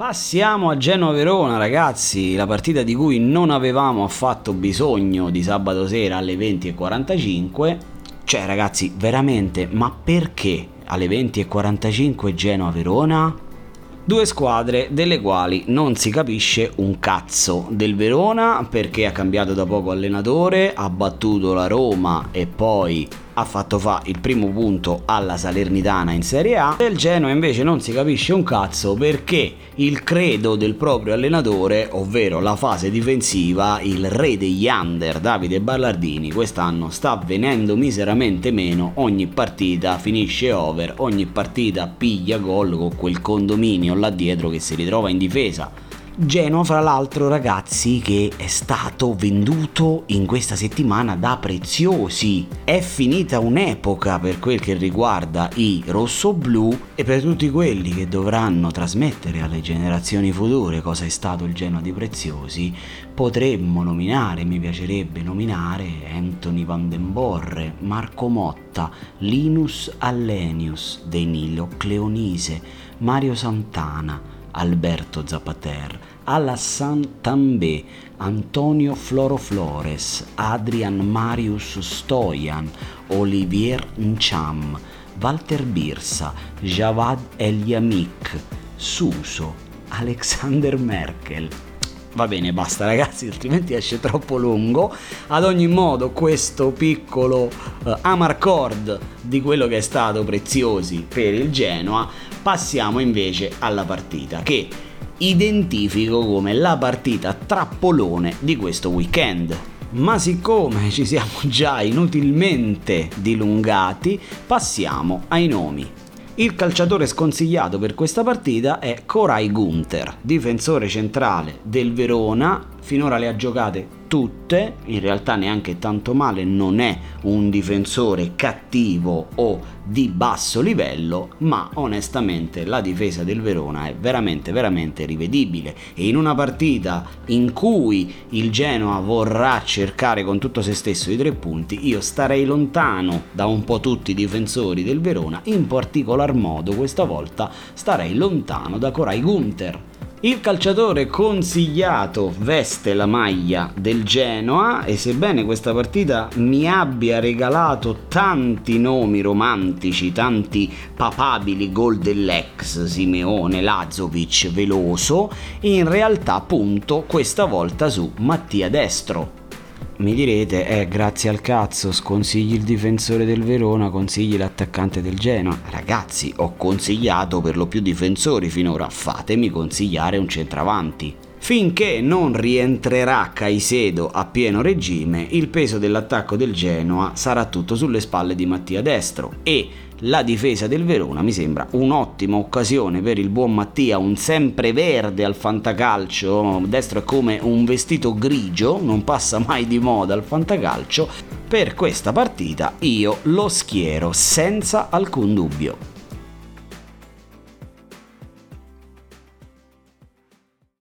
Passiamo a Genoa-Verona, ragazzi, la partita di cui non avevamo affatto bisogno di sabato sera alle 20.45. Cioè, ragazzi, veramente, ma perché alle 20.45 Genoa-Verona? Due squadre delle quali non si capisce un cazzo. Del Verona perché ha cambiato da poco allenatore, ha battuto la Roma e poi ha fatto fa il primo punto alla Salernitana in Serie A. Del Genoa invece non si capisce un cazzo perché il credo del proprio allenatore, ovvero la fase difensiva, il re degli under Davide Ballardini, quest'anno sta venendo miseramente meno, ogni partita finisce over, ogni partita piglia gol con quel condominio là dietro che si ritrova in difesa Genoa, fra l'altro, ragazzi, che è stato venduto in questa settimana da preziosi. È finita un'epoca per quel che riguarda i rossoblù e per tutti quelli che dovranno trasmettere alle generazioni future cosa è stato il Genoa di preziosi. Potremmo nominare, mi piacerebbe nominare Anthony Van den Borre, Marco Motta, Linus Allenius, Denilo Cleonise, Mario Santana. Alberto Zapater, Alassane També, Antonio Floroflores, Adrian Marius Stoyan, Olivier Ncham, Walter Birsa, Javad Eliamik, Suso, Alexander Merkel, Va bene, basta ragazzi, altrimenti esce troppo lungo. Ad ogni modo, questo piccolo uh, amarcord di quello che è stato preziosi per il Genoa, passiamo invece alla partita che identifico come la partita trappolone di questo weekend. Ma siccome ci siamo già inutilmente dilungati, passiamo ai nomi. Il calciatore sconsigliato per questa partita è Koray Gunther, difensore centrale del Verona, finora le ha giocate tutte, in realtà neanche tanto male, non è un difensore cattivo o di basso livello, ma onestamente la difesa del Verona è veramente veramente rivedibile. E in una partita in cui il Genoa vorrà cercare con tutto se stesso i tre punti, io starei lontano da un po' tutti i difensori del Verona, in particolar modo questa volta starei lontano da Koray Gunther il calciatore consigliato veste la maglia del Genoa e sebbene questa partita mi abbia regalato tanti nomi romantici, tanti papabili gol dell'ex Simeone, Lazovic, Veloso, in realtà punto questa volta su Mattia Destro mi direte, eh, grazie al cazzo, sconsigli il difensore del Verona, consigli l'attaccante del Genoa. Ragazzi, ho consigliato per lo più difensori finora, fatemi consigliare un centravanti. Finché non rientrerà Caicedo a pieno regime, il peso dell'attacco del Genoa sarà tutto sulle spalle di Mattia Destro e la difesa del Verona mi sembra un'ottima occasione per il buon Mattia, un sempreverde al fantacalcio, destro è come un vestito grigio, non passa mai di moda al fantacalcio, per questa partita io lo schiero senza alcun dubbio.